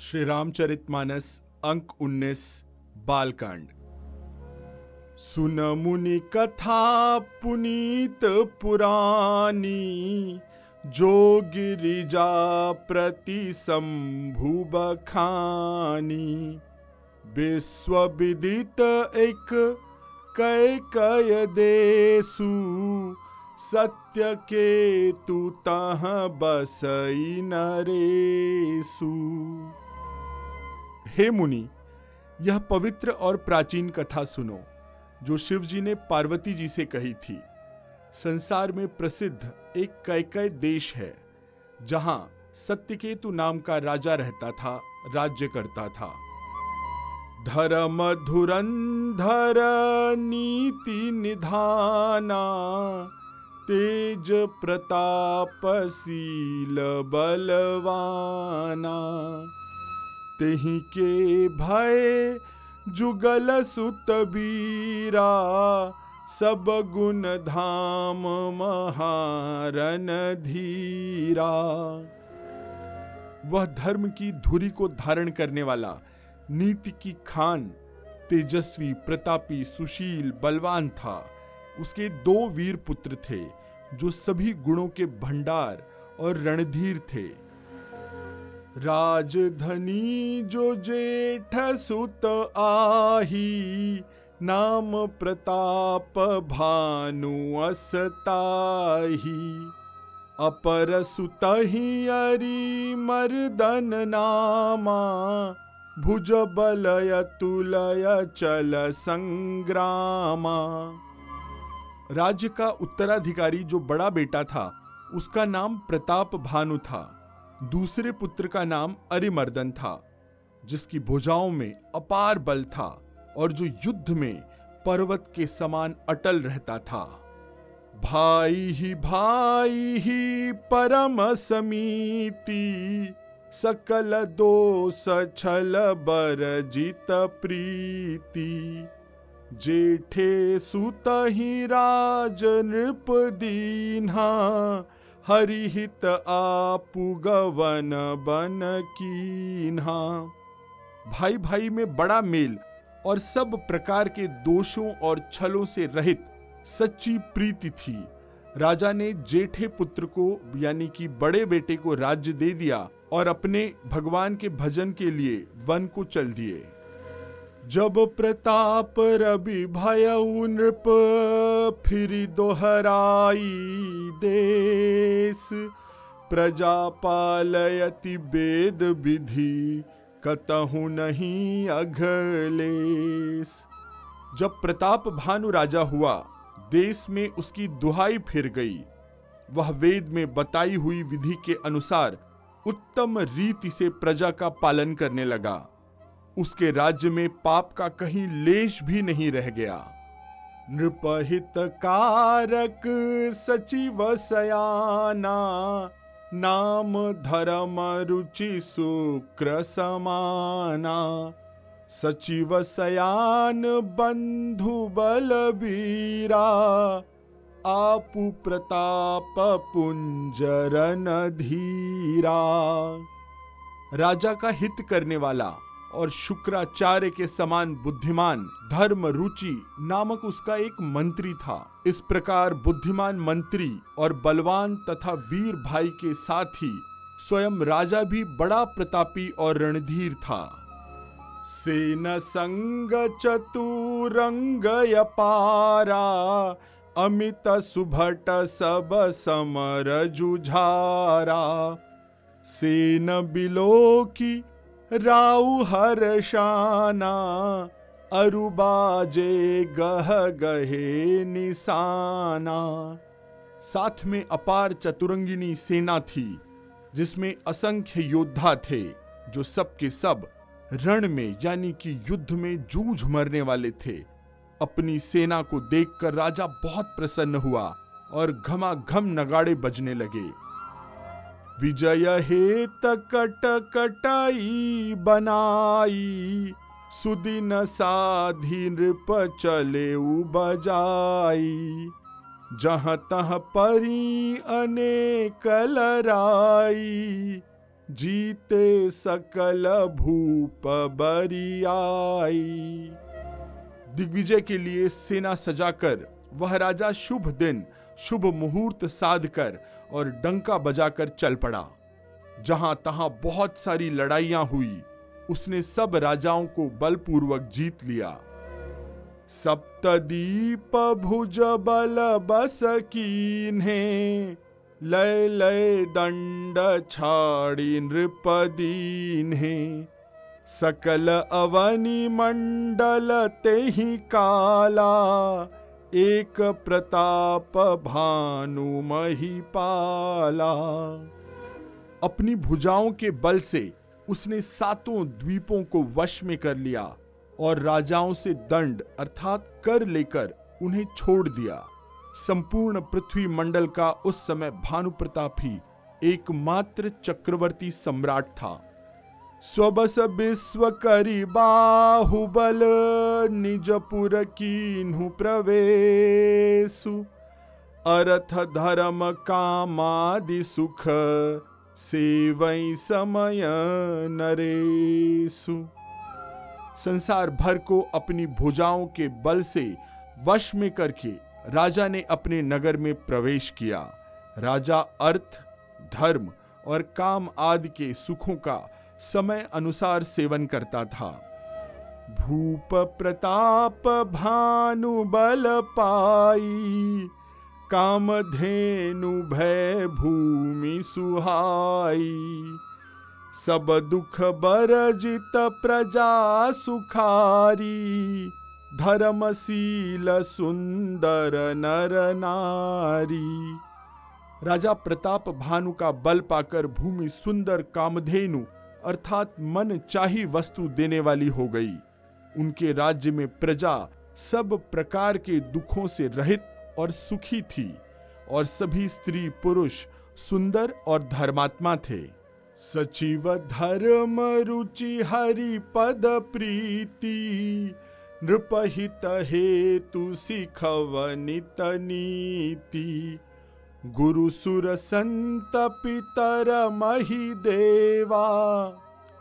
श्री रामचरितमानस अंक 19 बालकांड। सुन मुनि कथा पुनीत पुरानी, जो गिरिजा प्रति शंभु बखानी। विश्व विदित एक कय कय देसु सत्य के तू तह बसई नरेसु। हे मुनि, यह पवित्र और प्राचीन कथा सुनो, जो शिव जी ने पार्वती जी से कही थी। संसार में प्रसिद्ध एक कैकय देश है, जहाँ सत्यकेतु नाम का राजा रहता था, राज्य करता था। धर्म धुरंधर नीति निधाना, तेज प्रताप शील बलवाना। तेहि के भय, जुगल सुत बीरा सब गुण धाम महारन धीरा। वह धर्म की धुरी को धारण करने वाला, नीति की खान, तेजस्वी, प्रतापी, सुशील, बलवान था। उसके दो वीर पुत्र थे, जो सभी गुणों के भंडार और रणधीर थे। राजधनी जो जेठ सुत आही, नाम प्रताप भानु असताही। अपर सुतहि अरि मर्दन नामा, भुज बलय तुलय चल संग्रामा। राज्य का उत्तराधिकारी जो बड़ा बेटा था, उसका नाम प्रताप भानु था। दूसरे पुत्र का नाम अरिमर्दन था, जिसकी भुजाओं में अपार बल था और जो युद्ध में पर्वत के समान अटल रहता था। भाई ही भाई ही परम समीति, सकल दोष छल बर जित प्रीति। जेठे सुत ही राज नृप दीन्हा हरिहित आपु गवन बन कीन्हा। भाई भाई में बड़ा मेल और सब प्रकार के दोषों और छलों से रहित सच्ची प्रीति थी। राजा ने जेठे पुत्र को, यानी कि बड़े बेटे को राज्य दे दिया और अपने भगवान के भजन के लिए वन को चल दिए। जब प्रताप रवि भय नृप फिर दोहराई देश। प्रजा पालयति वेद विधि कतहु नहीं अघलेस जब प्रताप भानु राजा हुआ, देश में उसकी दुहाई फिर गई। वह वेद में बताई हुई विधि के अनुसार उत्तम रीति से प्रजा का पालन करने लगा। उसके राज्य में पाप का कहीं लेश भी नहीं रह गया। नृपहित कारक सचिव सयाना, नाम धर्म रुचि शुक्र समाना। सचिव सयान बंधु बलबीरा आपु प्रताप पुंजरन धीरा राजा का हित करने वाला और शुक्राचार्य के समान बुद्धिमान, धर्म रुचि नामक उसका एक मंत्री था। इस प्रकार बुद्धिमान मंत्री और बलवान तथा वीर भाई के साथ ही स्वयं राजा भी बड़ा प्रतापी और रणधीर था। सेन संग चतुरंग पारा, अमित सुभट सब समर जुझारा। सेन बिलो की राउ हर्षाना अरुबाजे गह गहे निशाना। साथ में अपार चतुरंगिनी सेना थी, जिसमें असंख्य योद्धा थे, जो सब के सब रण में, यानी कि युद्ध में जूझ मरने वाले थे। अपनी सेना को देखकर राजा बहुत प्रसन्न हुआ और घमाघम नगाड़े बजने लगे। विजय हेत कट कटाई बनाई, सुदिन साधी नृप चले बजाई। जहाँ तह परी अनेक लराई जीते सकल भूप बरियाई। दिग्विजय के लिए सेना सजाकर, वह राजा शुभ दिन, शुभ मुहूर्त साध कर और डंका बजाकर चल पड़ा। जहाँ तहां बहुत सारी लड़ाइयाँ हुई, उसने सब राजाओं को बलपूर्वक जीत लिया। सप्तदीप भुज बल बस कीन्हे, लय लय दंड छाड़ी नृपदीन्हे। सकल अवनि मंडल ते ही काला एक प्रताप भानु महिपाला। अपनी भुजाओं के बल से उसने सातों द्वीपों को वश में कर लिया और राजाओं से दंड अर्थात कर लेकर उन्हें छोड़ दिया। संपूर्ण पृथ्वी मंडल का उस समय भानु प्रताप ही एकमात्र चक्रवर्ती सम्राट था। स्वबस विश्व करी बाहुबल निजपुर कीन्हु प्रवेशु। अर्थ धर्म कामादि सुख सेवई समय नरेशु। संसार भर को अपनी भुजाओं के बल से वश में करके राजा ने अपने नगर में प्रवेश किया। राजा अर्थ, धर्म और काम आदि के सुखों का समय अनुसार सेवन करता था। भूप प्रताप भानु बल पाई काम धेनु भय भूमि सुहाई। सब दुख बरजित प्रजा सुखारी, धर्मशील सुंदर नर नारी। राजा प्रताप भानु का बल पाकर भूमि सुंदर कामधेनु अर्थात मन चाही वस्तु देने वाली हो गई। उनके राज्य में प्रजा सब प्रकार के दुखों से रहित और सुखी थी और सभी स्त्री पुरुष सुंदर और धर्मात्मा थे। सचिव धर्म रुचि हरि पद प्रीति, नृपहित हेतु सिखव नित गुरु सुर संत पितर मही देवा,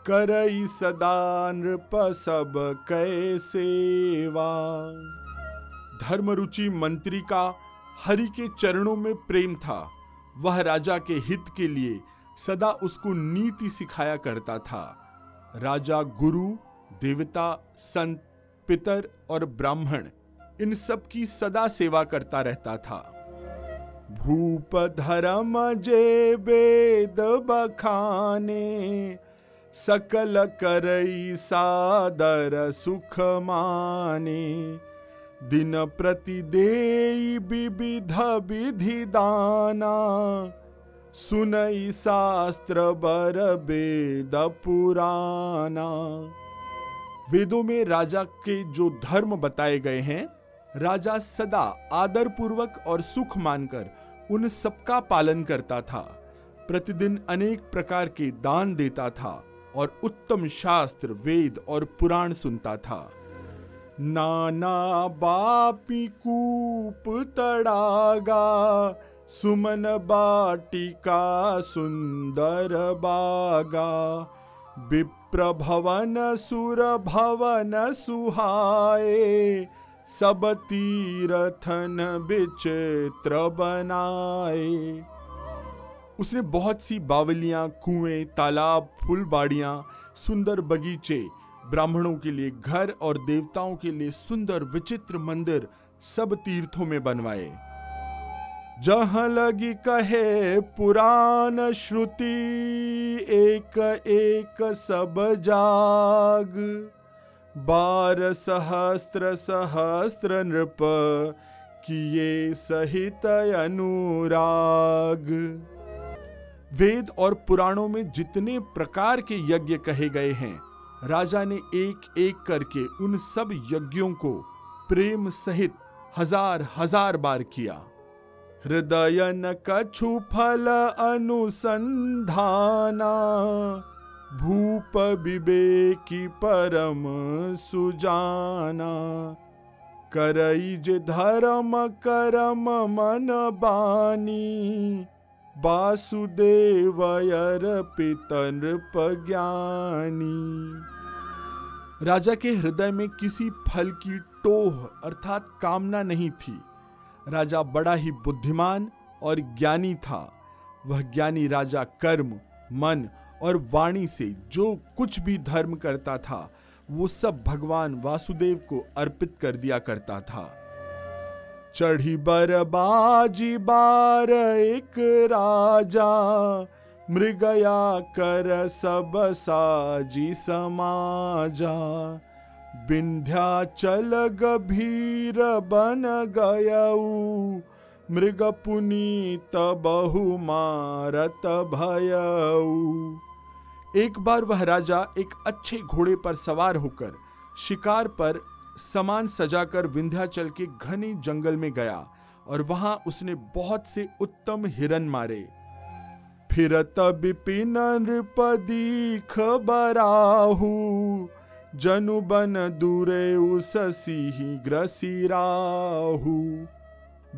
करई सदा नृप सब कैसेवा धर्मरुचि मंत्री का हरि के चरणों में प्रेम था। वह राजा के हित के लिए सदा उसको नीति सिखाया करता था। राजा, गुरु, देवता, संत, पितर और ब्राह्मण, इन सब की सदा सेवा करता रहता था। भूप धर्म जे वेद बखाने, सकल करई सादर सुख माने। दिन प्रति देई विविध विधि दाना, सुनई शास्त्र बर वेद पुराना। वेदों में राजा के जो धर्म बताए गए हैं राजा सदा आदर पूर्वक और सुख मानकर उन सबका पालन करता था। प्रतिदिन अनेक प्रकार के दान देता था और उत्तम शास्त्र, वेद और पुराण सुनता था। नाना बापी कूप तड़ागा, सुमन बाटिका सुंदर बागा। विप्र भवन सुर भवन सुहाए सब तीरथन विचित्र बनाए। उसने बहुत सी बावलियाँ, कुएँ, तालाब, फूलबाड़ियाँ, सुंदर बगीचे, ब्राह्मणों के लिए घर और देवताओं के लिए सुंदर विचित्र मंदिर सब तीर्थों में बनवाए। जहाँ लगी कहे पुराण श्रुति एक एक सब जाग। बार सहस्त्र सहस्त्र नृप किए सहित अनुराग। वेद और पुराणों में जितने प्रकार के यज्ञ कहे गए हैं, राजा ने एक एक करके उन सब यज्ञों को प्रेम सहित हज़ार हज़ार बार किया। हृदय न कछु फल अनुसंधाना भूप विवेकी परम सुजाना। करई जे धर्म, करम मन बानी। पितनृप ज्ञानी। राजा के हृदय में किसी फल की टोह अर्थात कामना नहीं थी। राजा बड़ा ही बुद्धिमान और ज्ञानी था। वह ज्ञानी राजा कर्म, मन और वाणी से जो कुछ भी धर्म करता था, वो सब भगवान वासुदेव को अर्पित कर दिया करता था। चढ़ी बरबाजी बार एक राजा, मृगया कर सब साजी समाजा। विंध्याचल गभीर बन गयऊ, मृग पुनीत बहु मारत भयऊ। एक बार वह राजा एक अच्छे घोड़े पर सवार होकर शिकार पर सामान सजाकर विंध्याचल के घने जंगल में गया और वहाँ उसने बहुत से उत्तम हिरन मारे। बराहू जनु बन दूरे उस सिंह ग्रसिराहू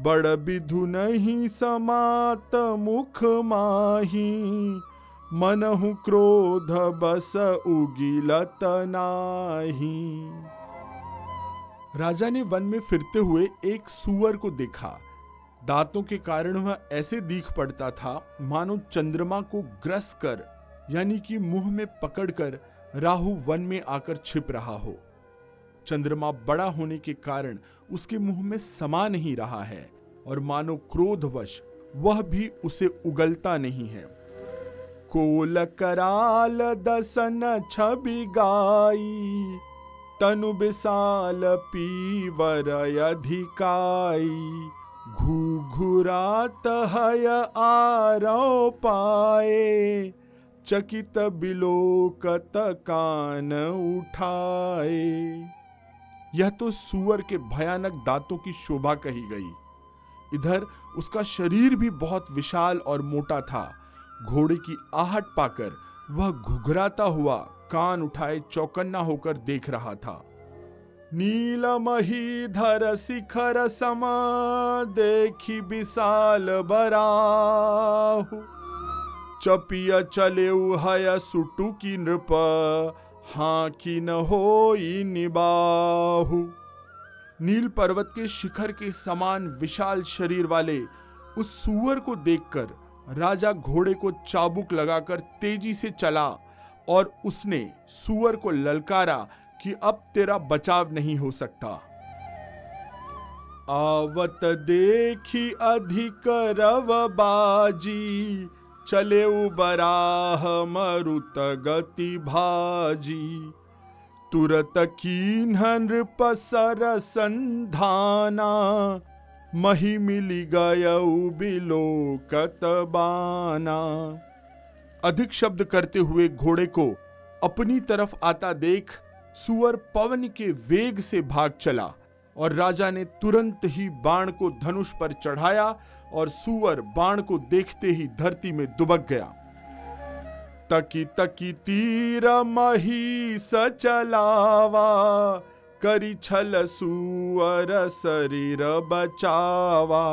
बड़ विधु नहीं समात मुख माही मनहु क्रोध बस उगिलत नाही। राजा ने वन में फिरते हुए एक सुअर को देखा। दांतों के कारण वह ऐसे दीख पड़ता था, मानो चंद्रमा को ग्रस कर, यानी कि मुँह में पकड़कर राहु वन में आकर छिप रहा हो। चंद्रमा बड़ा होने के कारण उसके मुँह में समा नहीं रहा है, और मानो क्रोधवश वह भी उसे उगलता नहीं है। कोल कराल दसन छवि गाई। तनु विशाल पीवर अधिकाई। घुघुरात हय आरो पाए। चकित बिलोकत कान उठाए। यह तो सुअर के भयानक दांतों की शोभा कही गई। इधर उसका शरीर भी बहुत विशाल और मोटा था। घोड़े की आहट पाकर वह घुघराता हुआ कान उठाए चौकन्ना होकर देख रहा था। नीलमही धर शिखर समा देखी विशाल बराहु। चपिया चले हय सुटु की नृप हाँ की न हो निबाहु। नील पर्वत के शिखर के समान विशाल शरीर वाले उस सुअर को देखकर राजा घोड़े को चाबुक लगाकर तेज़ी से चला और उसने सुअर को ललकारा कि अब तेरा बचाव नहीं हो सकता। आवत देखी अधिक रव बाजी चले बराह मरुत गति भाजी। तुरत कीन्हन पसर संधाना मही मिली गयऊ बिलोकत बाना अधिक शब्द करते हुए घोड़े को अपनी तरफ़ आता देख सुअर पवन के वेग से भाग चला और राजा ने तुरंत ही बाण को धनुष पर चढ़ाया और सुअर बाण को देखते ही धरती में दुबक गया। तकी तकी तीर मही सचलावा करी छल सुअर शरीर बचावा,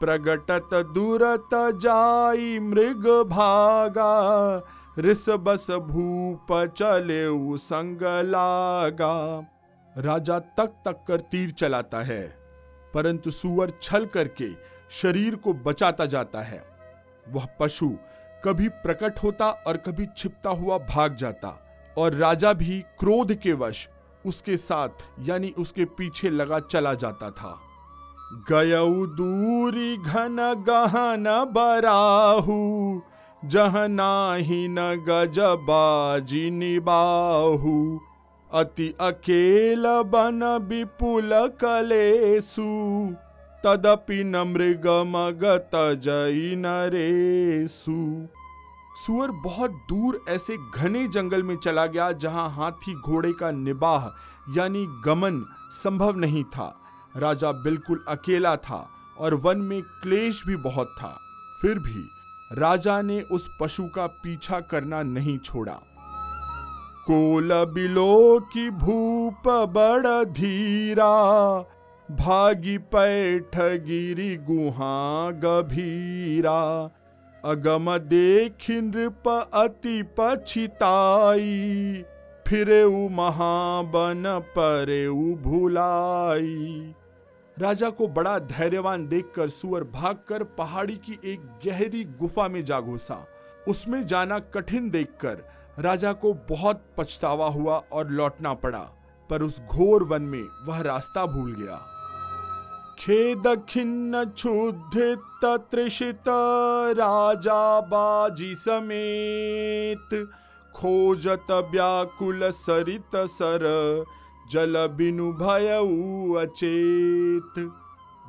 प्रगटत दूरत जाई मृग भागा, रिस बस भूप चले संग लागा। राजा तक तक कर तीर चलाता है, परंतु सुअर छल करके शरीर को बचाता जाता है। वह पशु कभी प्रकट होता और कभी छिपता हुआ भाग जाता, और राजा भी क्रोध के वश उसके साथ, यानी उसके पीछे लगा चला जाता था। गयऊ दूरी घन गहन बराहू, जह नाही न गजबाजी निबाहू। अति अकेल बन विपुल कलेसु, तदपि न मृग मगत जई नरेसु। सुअर बहुत दूर ऐसे घने जंगल में चला गया जहाँ हाथी घोड़े का निबाह, यानी गमन, संभव नहीं था। राजा बिल्कुल अकेला था और वन में क्लेश भी बहुत था। फिर भी राजा ने उस पशु का पीछा करना नहीं छोड़ा। कोल बिलो की भूप बड़ धीरा, भागी पैठ गिरी गुहा गभीरा। अगम देख नृप अति पछिताई फिरे महाबन परे भुलाई। राजा को बड़ा धैर्यवान देखकर सुअर भागकर पहाड़ी की एक गहरी गुफा में जा घुसा। उसमें जाना कठिन देखकर राजा को बहुत पछतावा हुआ और लौटना पड़ा, पर उस घोर वन में वह रास्ता भूल गया। खेद खिन्न क्षुधित त्रिषित राजा बाजी समेत खोजत व्याकुल सरित सर जल बिनु भय अचेत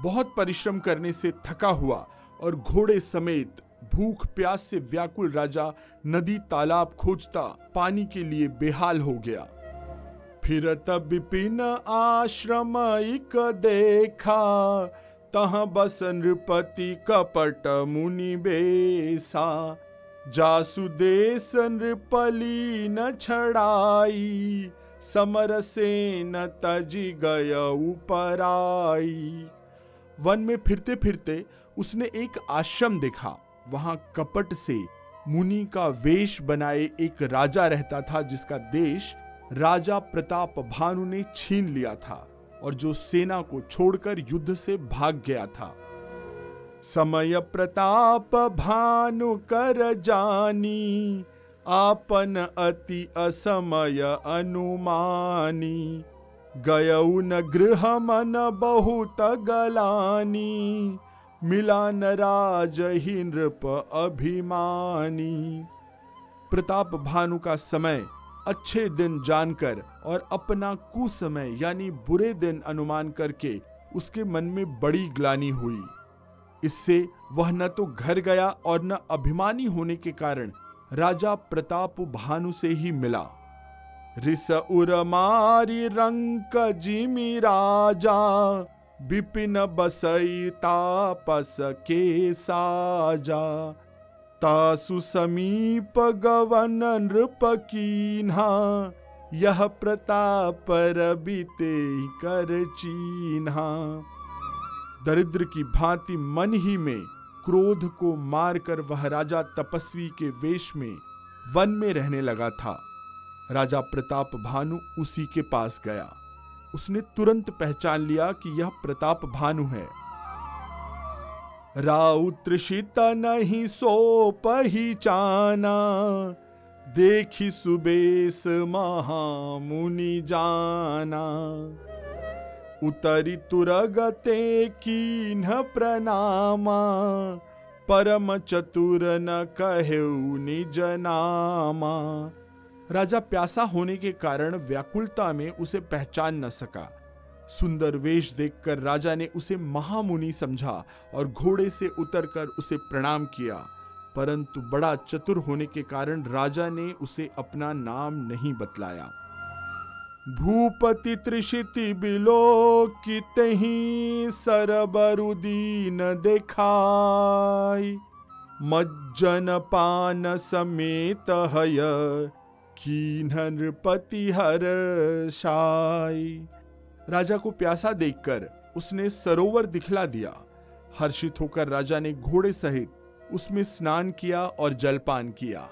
बहुत परिश्रम करने से थका हुआ और घोड़े समेत भूख प्यास से व्याकुल राजा नदी तालाब खोजता पानी के लिए बेहाल हो गया। फिर तब विपिन आश्रम इक देखा। तह बस नृपति कपट मुनि बेसा। जासुदेश नृपली न छड़ाई। समर से न तजी गय ऊपराई वन में फिरते फिरते उसने एक आश्रम देखा। वहाँ कपट से मुनि का वेश बनाए एक राजा रहता था जिसका देश राजा प्रताप भानु ने छीन लिया था और जो सेना को छोड़कर युद्ध से भाग गया था। समय प्रताप भानु कर जानी, आपन अति असमय अनुमानी। गयऊ न गृह मन बहुत गलानी मिला न राज ही नृप अभिमानी। प्रताप भानु का समय अच्छे दिन जानकर और अपना कुसमय, यानी बुरे दिन अनुमान करके उसके मन में बड़ी ग्लानी हुई। इससे वह न तो घर गया और न अभिमानी होने के कारण राजा प्रताप भानु से ही मिला। रिस उर मारी रंक जिमी राजा, विपिन बसई तापस के साजा। तासु समीप गवन नृप कीन्हा यह प्रताप रबिते कर चीन्हा। दरिद्र की भांति मन ही में क्रोध को मारकर वह राजा तपस्वी के वेश में वन में रहने लगा था। राजा प्रताप भानु उसी के पास गया। उसने तुरंत पहचान लिया कि यह प्रताप भानु है। राउत नहीं सो पहचाना देखी सुबेश महामुनि जाना। उतरी तुरगते कीन्ह प्रणामा। परम चतुर न कहे निज नामा। राजा प्यासा होने के कारण व्याकुलता में उसे पहचान न सका। सुंदर वेश देखकर राजा ने उसे महामुनि समझा और घोड़े से उतरकर उसे प्रणाम किया। परंतु बड़ा चतुर होने के कारण राजा ने उसे अपना नाम नहीं बतलाया। भूपति त्रिषिति बिलो कितही सरबरुदीन देखाई। मज्जन पान समेत हय की नृपति हर शाई राजा को प्यासा देखकर उसने सरोवर दिखला दिया। हर्षित होकर राजा ने घोड़े सहित उसमें स्नान किया और जलपान किया।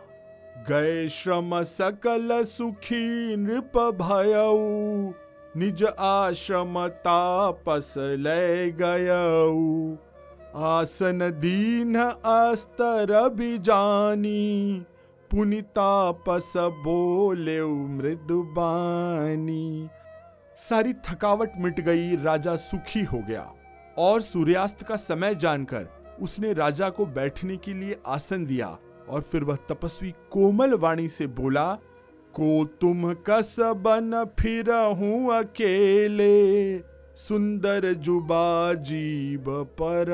गए श्रम सकल सुखी नृप भयऊ, निज आश्रम तापस ले गयऊ। आसन दीन अस्तर जानी पुनितापस बोले मृदुबानी सारी थकावट मिट गई, राजा सुखी हो गया। और सूर्यास्त का समय जानकर उसने राजा को बैठने के लिए आसन दिया और फिर वह तपस्वी कोमल वाणी से बोला, को तुम कस बन फिर हूँ अकेले, सुंदर जुबा जीव पर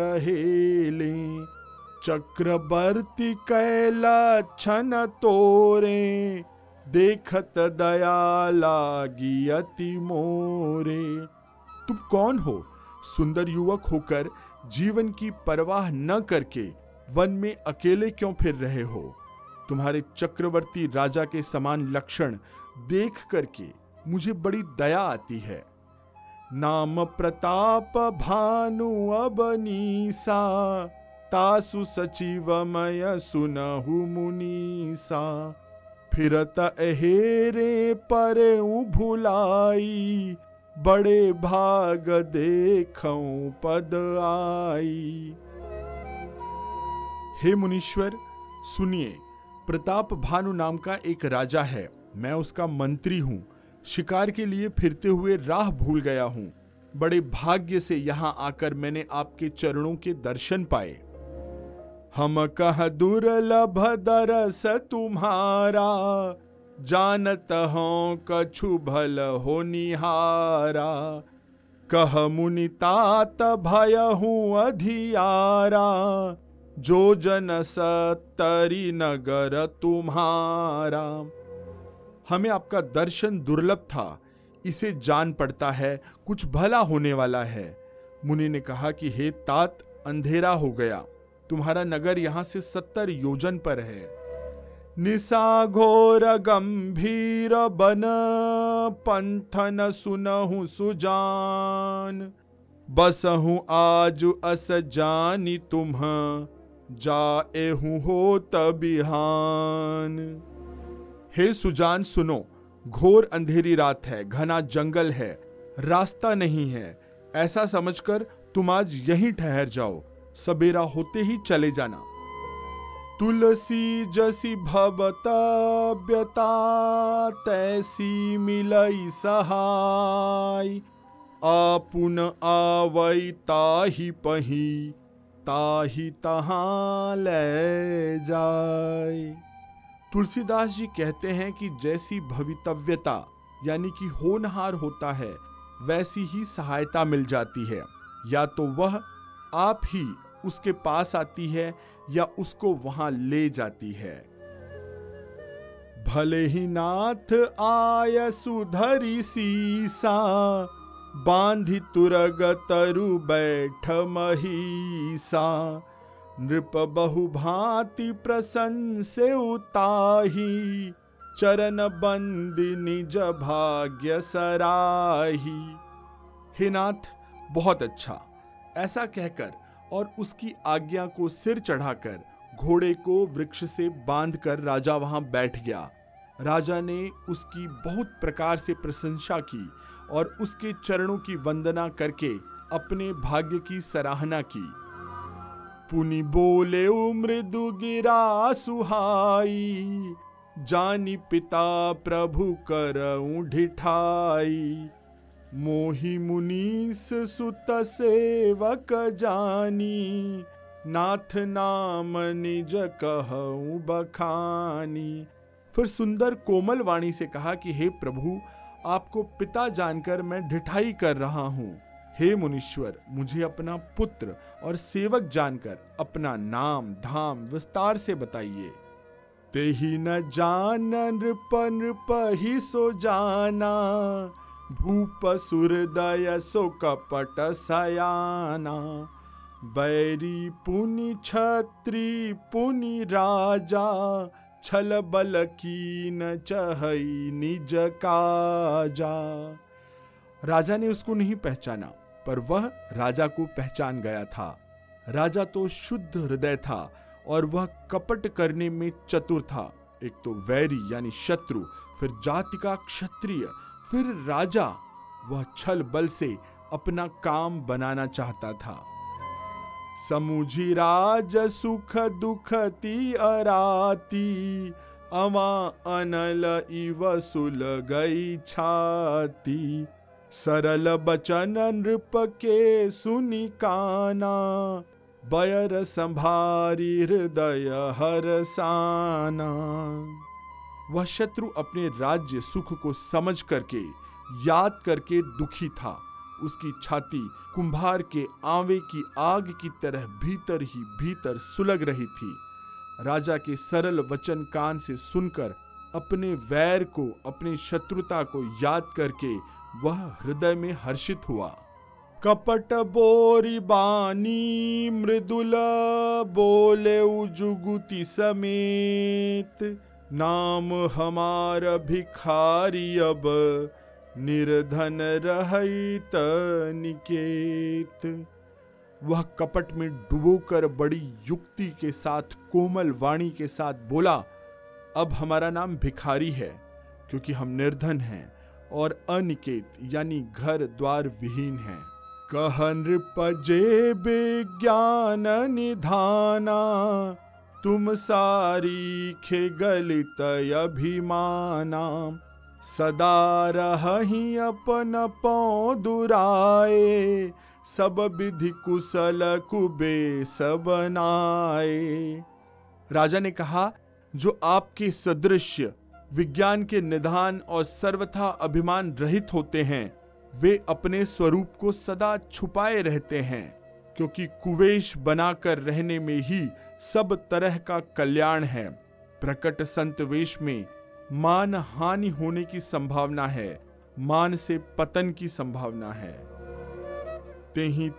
चक्रवर्ती कैला छन तोरे देखत दया लागी अति मोरे। तुम कौन हो? सुंदर युवक होकर जीवन की परवाह न करके वन में अकेले क्यों फिर रहे हो? तुम्हारे चक्रवर्ती राजा के समान लक्षण देख करके मुझे बड़ी दया आती है। नाम प्रताप भानु अबनीसा तासु सचिवमय सुनहु मुनीसा। फिरत अहेरे पर भुलाई, बड़े भाग देखऊं पद आई। हे मुनीश्वर, सुनिए, प्रताप भानु नाम का एक राजा है, मैं उसका मंत्री हूँ, शिकार के लिए फिरते हुए राह भूल गया हूँ, बड़े भाग्य से यहाँ आकर मैंने आपके चरणों के दर्शन पाए। हम कह दुर्लभ दरस तुम्हारा, जानत हो कछु भल हो निहारा। कह मुनि तात भय हूँ अधियारा, जो जन सत्तरी नगर तुम्हारा। हमें आपका दर्शन दुर्लभ था, इसे जान पड़ता है, कुछ भला होने वाला है। मुनि ने कहा कि हे तात, अंधेरा हो गया। तुम्हारा नगर यहाँ से सत्तर योजन पर है। निशा घोर गंभीर बन, पंथन सुनहु सुजान। बसहु आज अस जानी तुम जाए हो तबिहान हे सुजान, सुनो, घोर अंधेरी रात है, घना जंगल है, रास्ता नहीं है। ऐसा समझकर तुम आज यहीं ठहर जाओ। सवेरा होते ही चले जाना। तुलसी जसी भवतव्यता तैसी मिलई सहाय। आपुन आवई ताही पही, ताही तहां ले जाय। तुलसीदास जी कहते हैं कि जैसी भवितव्यता, यानी कि होनहार होता है, वैसी ही सहायता मिल जाती है। या तो वह आप ही उसके पास आती है या उसको वहाँ ले जाती है। भले ही नाथ आय सुधरी सीसा, बांधि तुरग तरु बैठ महीसा। नृप बहु भांति प्रसन्न से उताही, चरण बंदी निज भाग्य सराही। हे नाथ, बहुत अच्छा। ऐसा कहकर और उसकी आज्ञा को सिर चढ़ाकर घोड़े को वृक्ष से बांधकर राजा वहाँ बैठ गया। राजा ने उसकी बहुत प्रकार से प्रशंसा की और उसके चरणों की वंदना करके अपने भाग्य की सराहना की। पुनि बोले मृदु गिरा सुहाई, जानी पिता प्रभु कर ढिठाई। मोहि मुनीस सुत सेवक जानी। नाथ नाम निज कहूँ बखानी। फिर सुंदर कोमल वाणी से कहा कि, हे प्रभु, आपको पिता जानकर मैं ढिठाई कर रहा हूँ। हे मुनीश्वर, मुझे अपना पुत्र और सेवक जानकर अपना नाम, धाम, विस्तार से बताइए। ते ही न जान नृप नृप ही सो जाना। भूप सुरदय सो कपट सयाना बैरी पुनि छत्री पुनि राजा छल बल की न चहई निज काजा। राजा ने उसको नहीं पहचाना, पर वह राजा को पहचान गया था। राजा तो शुद्ध हृदय था और वह कपट करने में चतुर था। एक तो वैरी यानी शत्रु, फिर जाति का क्षत्रिय फिर राजा वह छल बल से अपना काम बनाना चाहता था। समुझी राज सुख दुखती अराती अवा अनल इव सुल गई छाती। सरल बचन नृप के सुनि काना, बयर संभारी हृदय हरसाना वह शत्रु अपने राज्य सुख को समझ करके, याद करके दुखी था। उसकी छाती कुंभार के आवे की आग की तरह भीतर ही भीतर सुलग रही थी। राजा के सरल वचन कान से सुनकर, अपने वैर को, अपनी शत्रुता को याद करके वह हृदय में हर्षित हुआ। कपट बोरी बानी, मृदुल बोले जुगुति समेत नाम हमार भिखारी अब निर्धन रहित निकेत। वह कपट में डुबोकर बड़ी युक्ति के साथ, कोमल वाणी के साथ बोला, अब हमारा नाम भिखारी है, क्योंकि हम निर्धन हैं और अनिकेत, यानी घर द्वार विहीन हैं। कह नृपजे विज्ञान निधाना तुम सारी खे गलित अभिमाना सदा रही अपन पौ दुराए सब विधि कुशल कुबे सबनाए राजा ने कहा, जो आपके सदृश्य विज्ञान के निधान और सर्वथा अभिमान रहित होते हैं, वे अपने स्वरूप को सदा छुपाए रहते हैं, क्योंकि कुवेश बनाकर रहने में ही सब तरह का कल्याण है। प्रकट संत वेश में मान हानि होने की संभावना है। मान से पतन की संभावना है।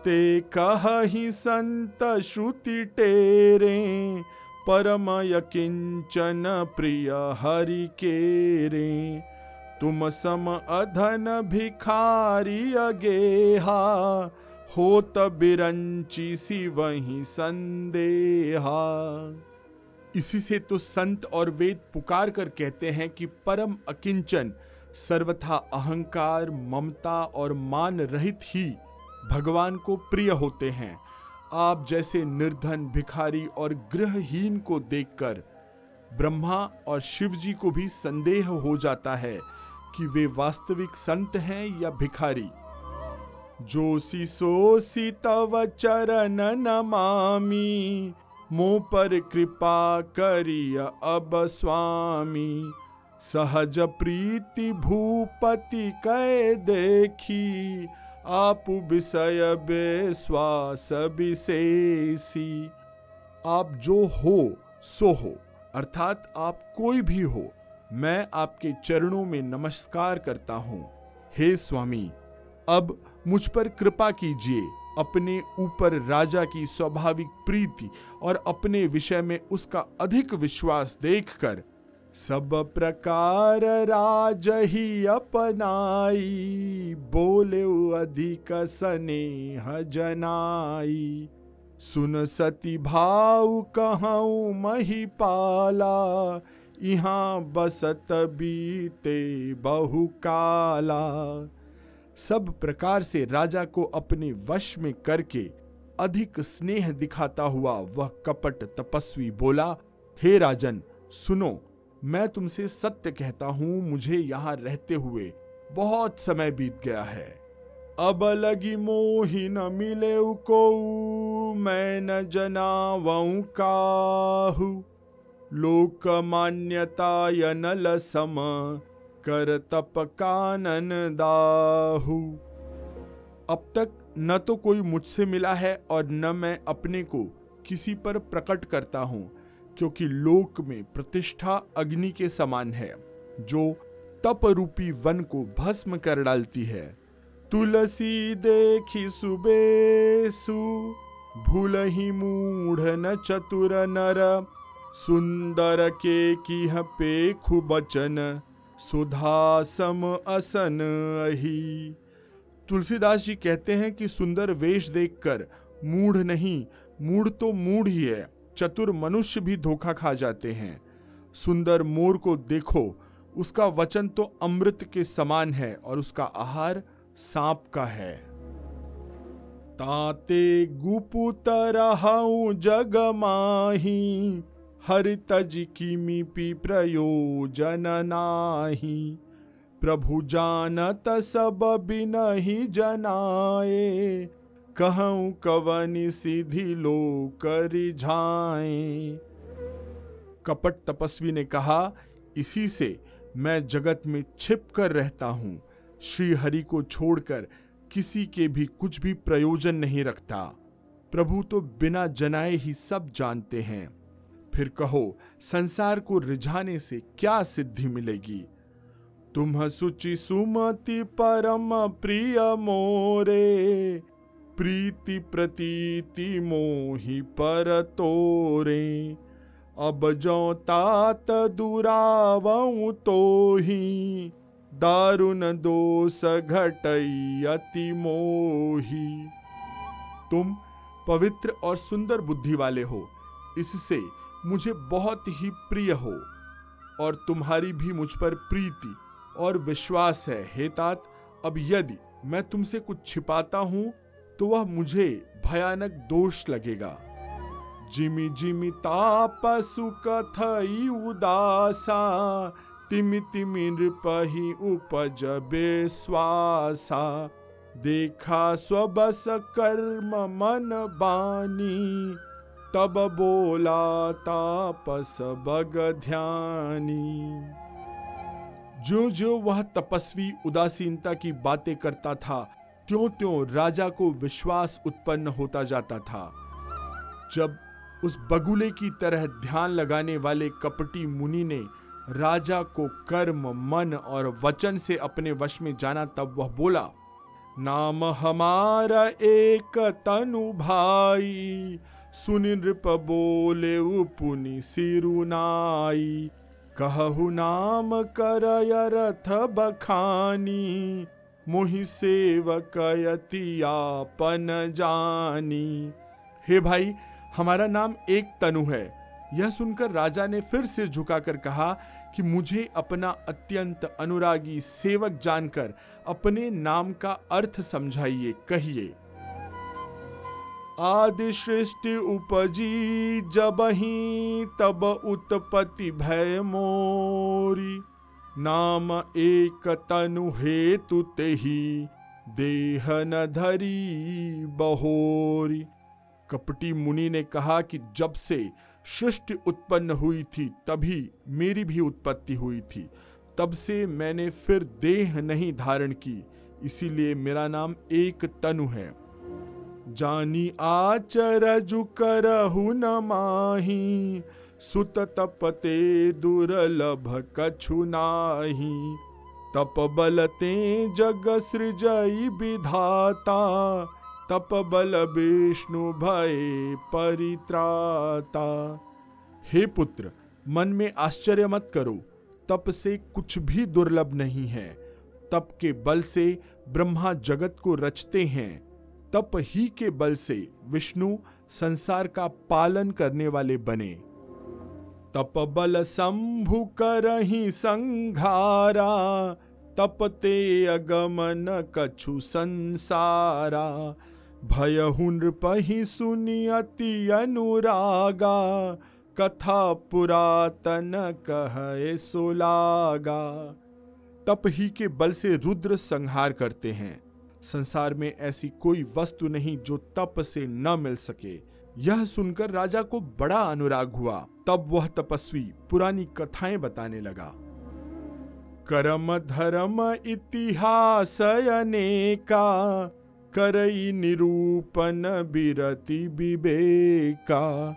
ते कह ही संत श्रुति टेरे, परम यकिंचन प्रिय हरि के रे तुम सम अधन भिखारी अगेहा होत बिरंची सी वही संदेहा। इसी से तो संत और वेद पुकार कर कहते हैं कि परम अकिंचन, सर्वथा अहंकार, ममता और मान रहित ही भगवान को प्रिय होते हैं। आप जैसे निर्धन, भिखारी और गृहहीन को देखकर ब्रह्मा और शिव जी को भी संदेह हो जाता है कि वे वास्तविक संत हैं या भिखारी। जोशी सोसी तव चरण नमामि मो पर कृपा करिय अब स्वामी। सहज प्रीति भूपति कै देखी, आप विषय बेश्वास विशेषी। आप जो हो, सो हो, अर्थात आप कोई भी हो, मैं आपके चरणों में नमस्कार करता हूँ। हे स्वामी, अब मुझ पर कृपा कीजिए, अपने ऊपर राजा की स्वाभाविक प्रीति और अपने विषय में उसका अधिक विश्वास देखकर सब प्रकार राज ही अपनाई, बोले अधिक स्नेह जनाई। सुन सती भाव कहूँ मही पाला यहाँ बसत बीते बहु काला सब प्रकार से राजा को अपने वश में करके अधिक स्नेह दिखाता हुआ वह कपट तपस्वी बोला, हे राजन, सुनो, मैं तुमसे सत्य कहता हूँ, मुझे यहाँ रहते हुए बहुत समय बीत गया है। अब लगी मोही न मिले को मैं न जनावऊ काहू। लोक मान्यता यनल सम कर तप कानन दाहू। अब तक न तो कोई मुझसे मिला है और न मैं अपने को किसी पर प्रकट करता हूँ, क्योंकि लोक में प्रतिष्ठा अग्नि के समान है, जो तप रूपी वन को भस्म कर डालती है। तुलसी देखी सुबेसु, भूल ही मूढ़ न चतुर नर, सुंदर के की पे खुबचन सुधा सम असन अही। तुलसीदास जी कहते हैं कि सुंदर वेश देखकर मूढ़ नहीं, मूढ़ तो मूढ़ ही है, चतुर मनुष्य भी धोखा खा जाते हैं। सुंदर मोर को देखो, उसका वचन तो अमृत के समान है और उसका आहार सांप का है। ताते गुपुतर जग माही हर तज प्रयोजन नाही। प्रभु जानत सब बिन ही जनाए। कहूँ कवनि सिधि लो कर झाए कपट तपस्वी ने कहा, इसी से मैं जगत में छिप कर रहता हूँ। श्री हरि को छोड़कर किसी के भी कुछ भी प्रयोजन नहीं रखता। प्रभु तो बिना जनाए ही सब जानते हैं। फिर कहो, संसार को रिझाने से क्या सिद्धि मिलेगी? तुम सुचि सुमति परम प्रिय मोरे, प्रीति प्रतीति मोहि पर तोरे। अब जो तात दुरावऊ तो ही दारुण दोष घटई अति मोही। तुम पवित्र और सुंदर बुद्धि वाले हो, इससे मुझे बहुत ही प्रिय हो और तुम्हारी भी मुझ पर प्रीति और विश्वास है। हे तात, अब यदि मैं तुमसे कुछ छिपाता हूँ तो वह मुझे भयानक दोष लगेगा। जिमि जिमि तापसु कथई उदासा, तिमि तिमि नृपहि उपज बेश्वासा देखा स्वबस कर्म मन बानी तब बोला तापस बग ध्यानी। जो जो वह तपस्वी, उदासीनता की बातें करता था, त्यों त्यों राजा को विश्वास उत्पन्न होता जाता था। जब उस बगुले की तरह ध्यान लगाने वाले कपटी मुनि ने राजा को कर्म, मन और वचन से अपने वश में जाना, तब वह बोला, नाम हमारा एक तनु भाई सुनि नृप बोले पुनि सिरुनाई, कहु नाम कर रथ बखानी, मोहि सेवक यतियापन जानी। हे भाई, हमारा नाम एक तनु है। यह सुनकर राजा ने फिर सिर झुकाकर कहा कि मुझे अपना अत्यंत अनुरागी सेवक जानकर अपने नाम का अर्थ समझाइए, कहिए। आदि सृष्टि उपजी जब ही तब उत्पत्ति भय मोरी। नाम एक तनु हेतु ते ही देह न धरी बहोरी। कपटी मुनि ने कहा कि जब से सृष्टि उत्पन्न हुई थी, तभी मेरी भी उत्पत्ति हुई थी। तब से मैंने फिर देह नहीं धारण की, इसीलिए मेरा नाम एक तनु है। जानी आचरजु करहु न माही, सुत तपते दुर्लभ कछु नाही। तप बलते जग सृजई विधाता, तप बल विष्णु भय परित्राता। हे पुत्र, मन में आश्चर्य मत करो, तप से कुछ भी दुर्लभ नहीं है। तप के बल से ब्रह्मा जगत को रचते हैं। तप ही के बल से विष्णु संसार का पालन करने वाले बने। तप बल शंभु करही संघारा, तपते अगमन कछु संसारा। भयहु नृपहि सुनि अति अनुरागा, कथा पुरातन कहे सुलागा तप ही के बल से रुद्र संहार करते हैं। संसार में ऐसी कोई वस्तु नहीं जो तप से न मिल सके। यह सुनकर राजा को बड़ा अनुराग हुआ। तब वह तपस्वी पुरानी कथाएँ बताने लगा। कर्म धर्म इतिहास अनेका, करई निरूपण बिरति विवेका।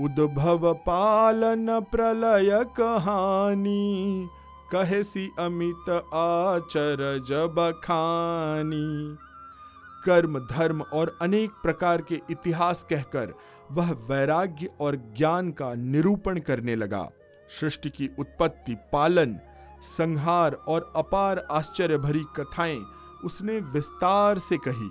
उद्भव पालन प्रलय कहानी कहेसी अमित आचर जब खानी। कर्म, धर्म और अनेक प्रकार के इतिहास कहकर वह वैराग्य और ज्ञान का निरूपण करने लगा। सृष्टि की उत्पत्ति, पालन, संहार और अपार आश्चर्य भरी कथाएँ उसने विस्तार से कही।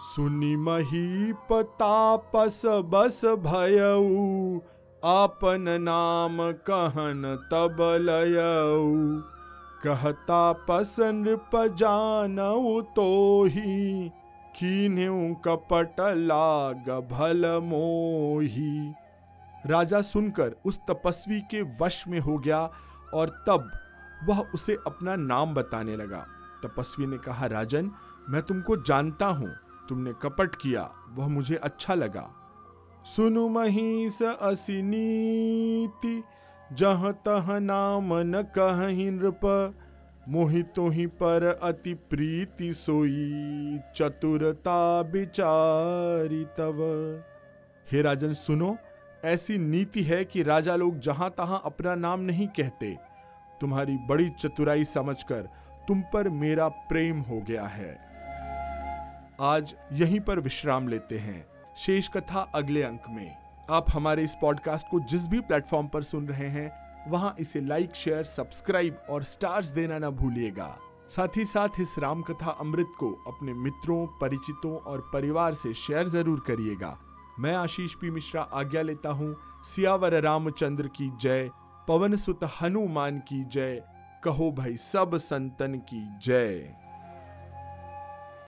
सुनी मही पतापस बस भयऊ आपन नाम कहन तब लयऊ। कहता पसन जानऊ तो ही कीन्यू कपट लाग भल मोही। राजा सुनकर उस तपस्वी के वश में हो गया और तब वह उसे अपना नाम बताने लगा। तपस्वी ने कहा, राजन, मैं तुमको जानता हूँ, तुमने कपट किया, वह मुझे अच्छा लगा। सुनु महिष असिनीति जह तह नाम न कहीं नृप। मोहितो ही पर अति प्रीति सोई, चतुरता विचारी तव। हे राजन, सुनो, ऐसी नीति है कि राजा लोग जहाँ तहां अपना नाम नहीं कहते। तुम्हारी बड़ी चतुराई समझकर तुम पर मेरा प्रेम हो गया है। आज यहीं पर विश्राम लेते हैं। शेष कथा अगले अंक में। आप हमारे इस पॉडकास्ट को जिस भी प्लेटफॉर्म पर सुन रहे हैं, वहाँ इसे लाइक शेयर सब्सक्राइब और स्टार्स देना ना भूलिएगा। साथ ही साथ इस राम कथा अमृत को अपने मित्रों, परिचितों और परिवार से शेयर ज़रूर करिएगा। मैं आशीष पी मिश्रा आज्ञा लेता हूँ। सियावर रामचंद्र की जय। पवन सुत हनुमान की जय। कहो भाई सब संतन की जय।